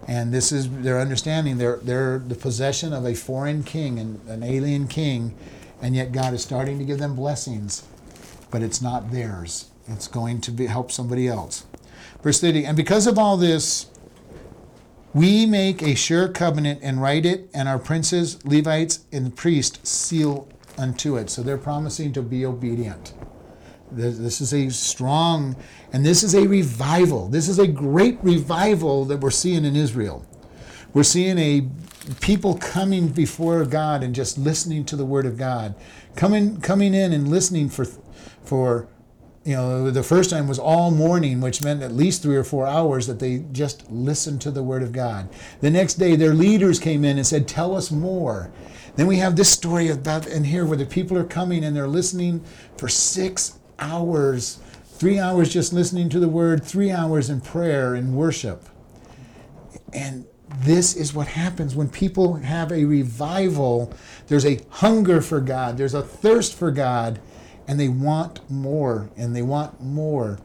And this is their understanding. They're, they're the possession of a foreign king and an alien king, and yet God is starting to give them blessings, but it's not theirs. It's going to be, help somebody else. Verse 30 And because of all this, we make a sure covenant and write it, and our princes, Levites, and priests seal unto it. So they're promising to be obedient. This is a strong, and this is a revival. This is a great revival that we're seeing in Israel. We're seeing a people coming before God and just listening to the Word of God, coming coming in and listening for for you know the first time was all morning which meant at least three or four hours that they just listened to the word of god the next day their leaders came in and said tell us more then we have this story about in here where the people are coming and they're listening for six hours, three hours just listening to the word, three hours in prayer and worship. And this is what happens when people have a revival. There's a hunger for God, there's a thirst for God, and they want more, and they want more.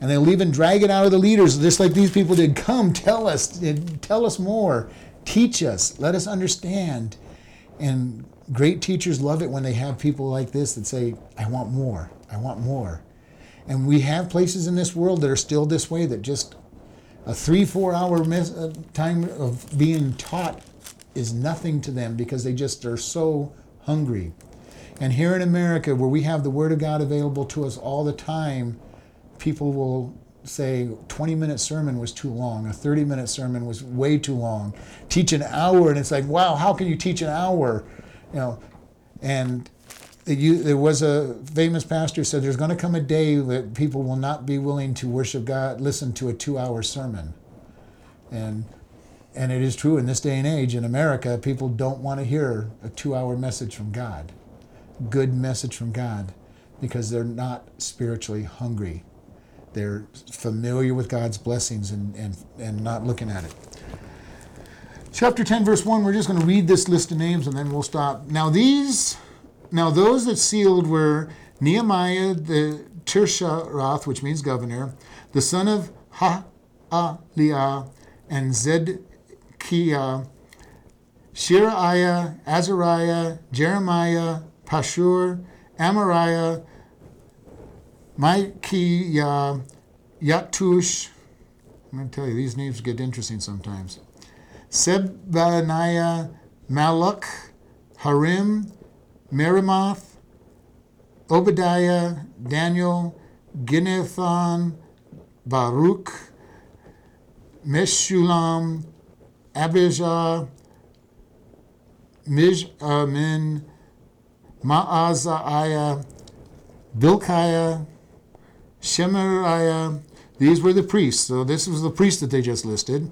And they'll even drag it out of the leaders, just like these people did. Come, tell us, tell us more, teach us, let us understand. And great teachers love it when they have people like this that say, I want more. I want more. And we have places in this world that are still this way that just a three, four hour uh, time of being taught is nothing to them because they just are so hungry. And here in America, where we have the Word of God available to us all the time, people will say 20 minute sermon was too long, a 30 minute sermon was way too long. Teach an hour, and it's like, wow, how can you teach an hour? You know, and you, there was a famous pastor who said there's going to come a day that people will not be willing to worship God, listen to a two-hour sermon, and and it is true in this day and age in America, people don't want to hear a two-hour message from God, good message from God, because they're not spiritually hungry. They're familiar with God's blessings and, and, and not looking at it. Chapter 10, verse 1, we're just going to read this list of names and then we'll stop. Now, these now those that sealed were Nehemiah the Tirsharoth, which means governor, the son of Ha'aliah, and Zedekiah, Shiraiah, Azariah, Jeremiah, Pashur, Amariah, Micaiah, Yatush. I'm going to tell you, these names get interesting sometimes. Sebaniah, Malluch, Harim, Meremoth, Obadiah, Daniel, Ginnethon, Baruch, Meshullam, Abijah, Mijamin, Maazaiah, Bilkiah, Shemariah. These were the priests. So this was the priest that they just listed.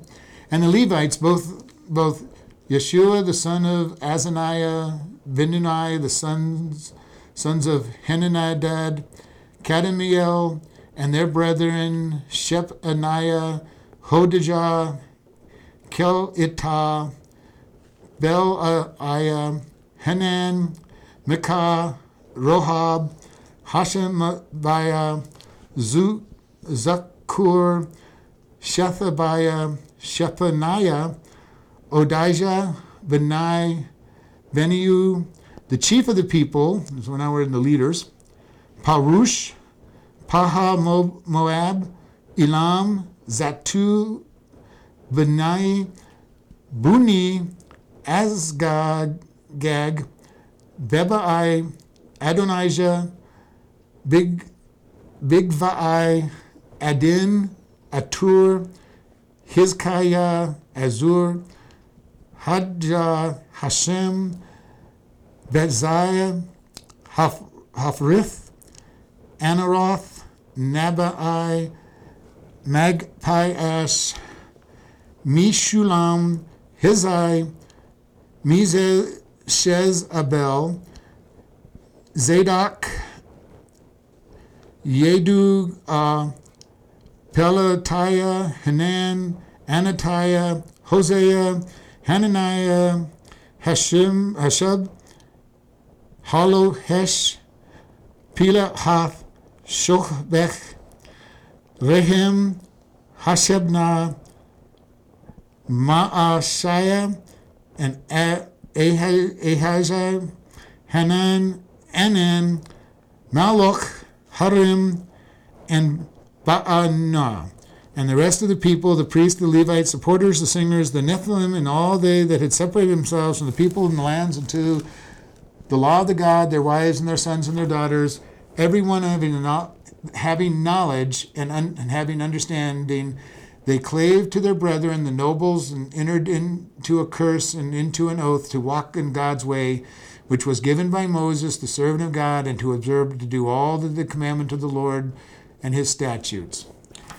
And the Levites, both both Yeshua, the son of Azaniah, Benuni, the sons, sons of Henanadad, Kadmiel, and their brethren, Shebaniah, Hodijah, Kelita, Belaiah, Hanan, Micah, Rohab, Hashabiah, Zaccur, Shethabiah, Shephaniah, Odijah, Benai, Beniu, the chief of the people, so now we're in the leaders, Parush, Paha Moab, Elam, Zatu, Benai, Buni, Azgag, Gag, Bebai, Adonijah, Big, Bigvai, Adin, Atur, Hizkiah, Azzur, Hadja, Hashem, Beziah, Hafrith, Anaroth, Nabai, Magpias, Mishulam, Hizai, Mizeshez Zadok, Yedu, uh, Pelatiah, Hanan, Anatiah, Hosea, Hananiah, Hashem, Hashab, Halohesh, Pilahath, Shochbech, Rehem, Hashabnah, Maashiah, and Ahijah, Hanan, Anan, Malach, Harim, and Baanah. And the rest of the people, the priests, the Levites, the porters, the singers, the Nephilim, and all they that had separated themselves from the people and the lands unto the law of the God, their wives and their sons and their daughters, everyone having, having knowledge and, un, and having understanding, they clave to their brethren, the nobles, and entered into a curse and into an oath to walk in God's way, which was given by Moses, the servant of God, and to observe to do all the, the commandment of the Lord and his statutes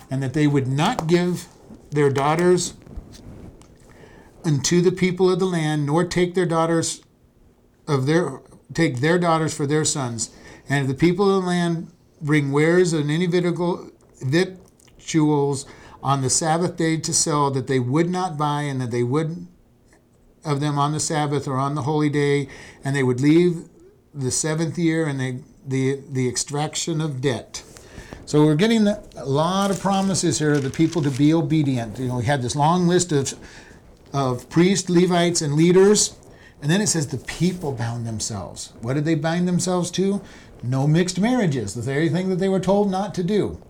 and that they would not give their daughters unto the people of the land, nor take their daughters of their take their daughters for their sons. And if the people of the land bring wares and any victuals on the Sabbath day to sell, that they would not buy, and that they would of them on the Sabbath or on the holy day, and they would leave the seventh year and they, the the extraction of debt. So we're getting a lot of promises here of the people to be obedient. You know, we had this long list of, of priests, Levites, and leaders. And then it says the people bound themselves. What did they bind themselves to? No mixed marriages, the very thing that they were told not to do.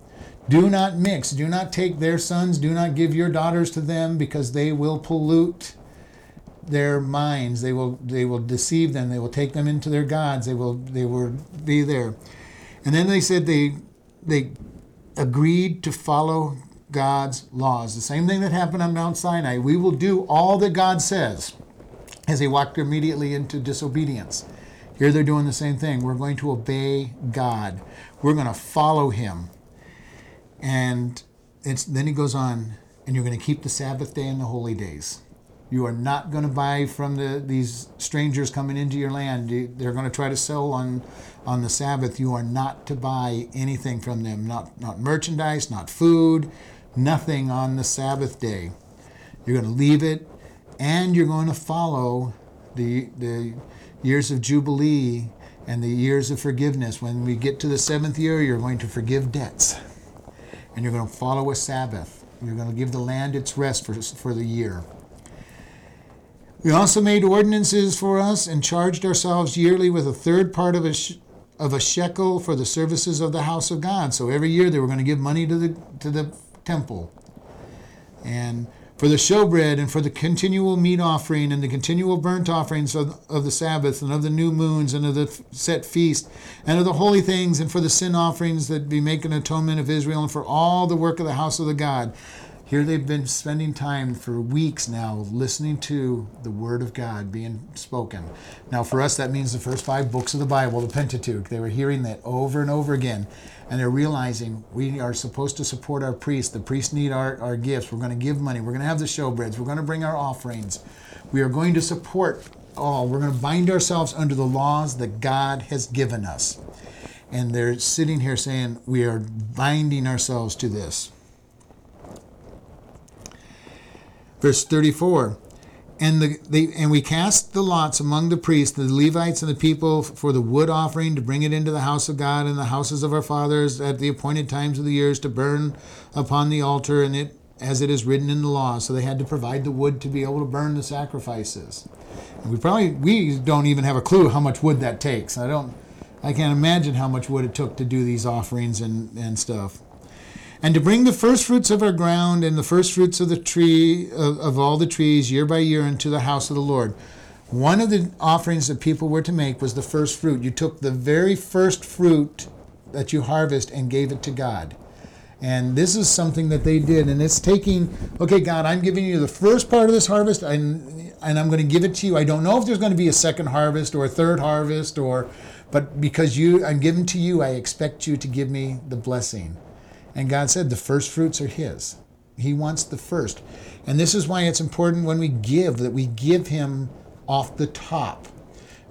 Do not mix. Do not take their sons. Do not give your daughters to them because they will pollute their minds. They will they will deceive them. They will take them into their gods. They will they will be there. And then they said they they agreed to follow God's laws. The same thing that happened on Mount Sinai. We will do all that God says as they walked immediately into disobedience. Here they're doing the same thing. We're going to obey God. We're going to follow him. And then he goes on, and you're going to keep the Sabbath day and the holy days. You are not going to buy from the, these strangers coming into your land. They're going to try to sell on, on the Sabbath. You are not to buy anything from them, not, not merchandise, not food, nothing on the Sabbath day. You're going to leave it, and you're going to follow the, the years of Jubilee and the years of forgiveness. When we get to the seventh year, you're going to forgive debts, and you're going to follow a Sabbath. You're going to give the land its rest for, for the year. We also made ordinances for us and charged ourselves yearly with a third part of a, sh- of a shekel for the services of the house of God. So every year they were going to give money to the, to the temple. And for the showbread and for the continual meat offering and the continual burnt offerings of, of the Sabbath and of the new moons and of the set feast and of the holy things and for the sin offerings that be make an atonement of Israel and for all the work of the house of the God. Here they've been spending time for weeks now listening to the Word of God being spoken. Now, for us, that means the first five books of the Bible, the Pentateuch. They were hearing that over and over again, and they're realizing we are supposed to support our priests. The priests need our, our gifts. We're going to give money. We're going to have the showbreads. We're going to bring our offerings. We are going to support all. We're going to bind ourselves under the laws that God has given us. And they're sitting here saying, we are binding ourselves to this. Verse 34 and the they, and we cast the lots among the priests, the Levites, and the people for the wood offering to bring it into the house of God and the houses of our fathers at the appointed times of the years to burn upon the altar, and it as it is written in the law. So they had to provide the wood to be able to burn the sacrifices. And we probably we don't even have a clue how much wood that takes. I don't. I can't imagine how much wood it took to do these offerings and, and stuff and to bring the first fruits of our ground and the first fruits of the tree of, of, all the trees year by year into the house of the Lord. One of the offerings that people were to make was the first fruit. You took the very first fruit that you harvest and gave it to God. And this is something that they did, and it's taking, okay, God, I'm giving you the first part of this harvest, and, and I'm going to give it to you. I don't know if there's going to be a second harvest or a third harvest, or, but because you, I'm giving to you, I expect you to give me the blessing. And God said the first fruits are His. He wants the first. And this is why it's important when we give that we give Him off the top.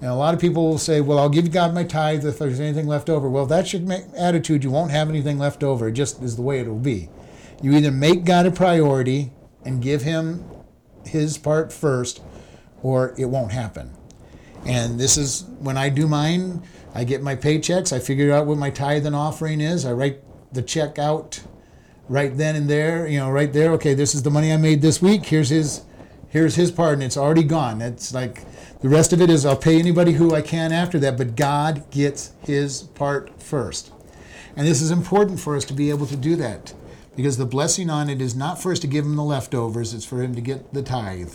And a lot of people will say, Well, I'll give God my tithe if there's anything left over. Well, that's your attitude. You won't have anything left over. It just is the way it will be. You either make God a priority and give Him His part first, or it won't happen. And this is when I do mine, I get my paychecks, I figure out what my tithe and offering is, I write the check out right then and there, you know, right there, okay, this is the money I made this week, here's his here's his part and it's already gone. It's like the rest of it is I'll pay anybody who I can after that, but God gets his part first. And this is important for us to be able to do that because the blessing on it is not for us to give him the leftovers, it's for him to get the tithe.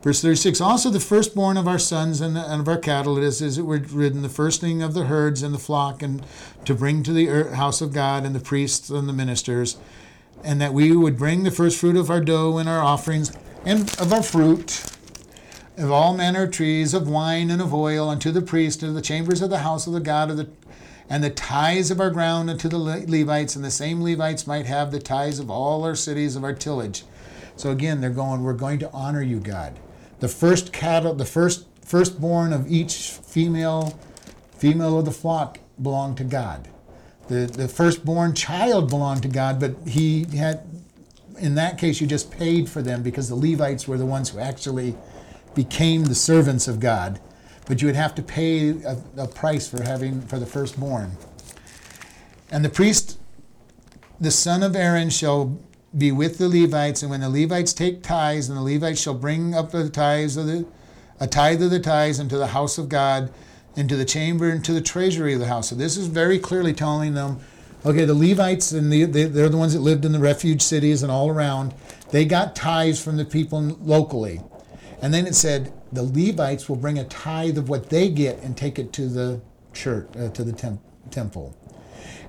Verse 36 Also the firstborn of our sons and, the, and of our cattle, it is as it were written, the firsting of the herds and the flock, and to bring to the house of God and the priests and the ministers, and that we would bring the first fruit of our dough and our offerings and of our fruit, of all manner of trees, of wine and of oil, unto the priest, and the chambers of the house of the God of the and the tithes of our ground unto the Levites, and the same Levites might have the tithes of all our cities of our tillage. So again, they're going, we're going to honor you, God. The first cattle, the first firstborn of each female female of the flock belonged to God. The the firstborn child belonged to God, but he had in that case you just paid for them because the Levites were the ones who actually became the servants of God. But you would have to pay a, a price for having for the firstborn. And the priest, the son of Aaron, shall be with the Levites, and when the Levites take tithes, and the Levites shall bring up the tithes of the a tithe of the tithes into the house of God, into the chamber, into the treasury of the house. So this is very clearly telling them, okay, the Levites and the, they, they're the ones that lived in the refuge cities and all around. They got tithes from the people locally, and then it said the Levites will bring a tithe of what they get and take it to the church, uh, to the temp- temple.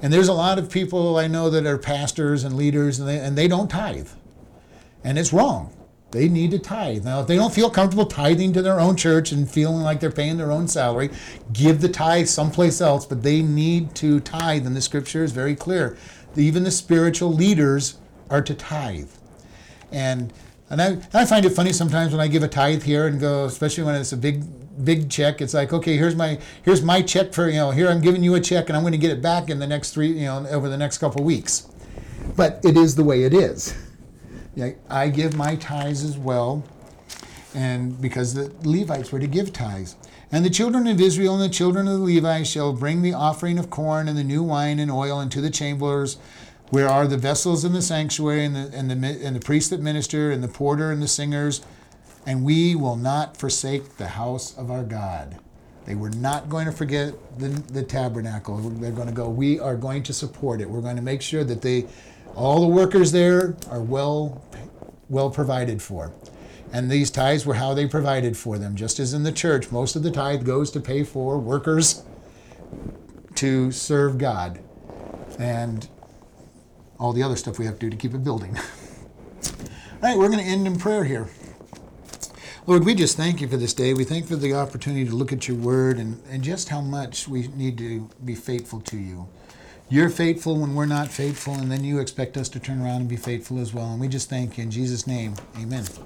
And there's a lot of people I know that are pastors and leaders, and they, and they don't tithe. And it's wrong. They need to tithe. Now, if they don't feel comfortable tithing to their own church and feeling like they're paying their own salary, give the tithe someplace else, but they need to tithe. And the scripture is very clear. Even the spiritual leaders are to tithe. And and I, I find it funny sometimes when I give a tithe here and go, especially when it's a big big check. It's like, okay, here's my here's my check for you know here I'm giving you a check and I'm going to get it back in the next three you know over the next couple of weeks. But it is the way it is. Yeah, I give my tithes as well, and because the Levites were to give tithes. And the children of Israel and the children of the Levites shall bring the offering of corn and the new wine and oil into the chambers where are the vessels in the sanctuary and the, and the, and the priests that minister and the porter and the singers and we will not forsake the house of our God. They were not going to forget the, the tabernacle. They're going to go, we are going to support it. We're going to make sure that they, all the workers there are well, well provided for. And these tithes were how they provided for them. Just as in the church, most of the tithe goes to pay for workers to serve God. And all the other stuff we have to do to keep it building. all right, we're going to end in prayer here. Lord, we just thank you for this day. We thank you for the opportunity to look at your word and, and just how much we need to be faithful to you. You're faithful when we're not faithful, and then you expect us to turn around and be faithful as well. And we just thank you in Jesus' name. Amen.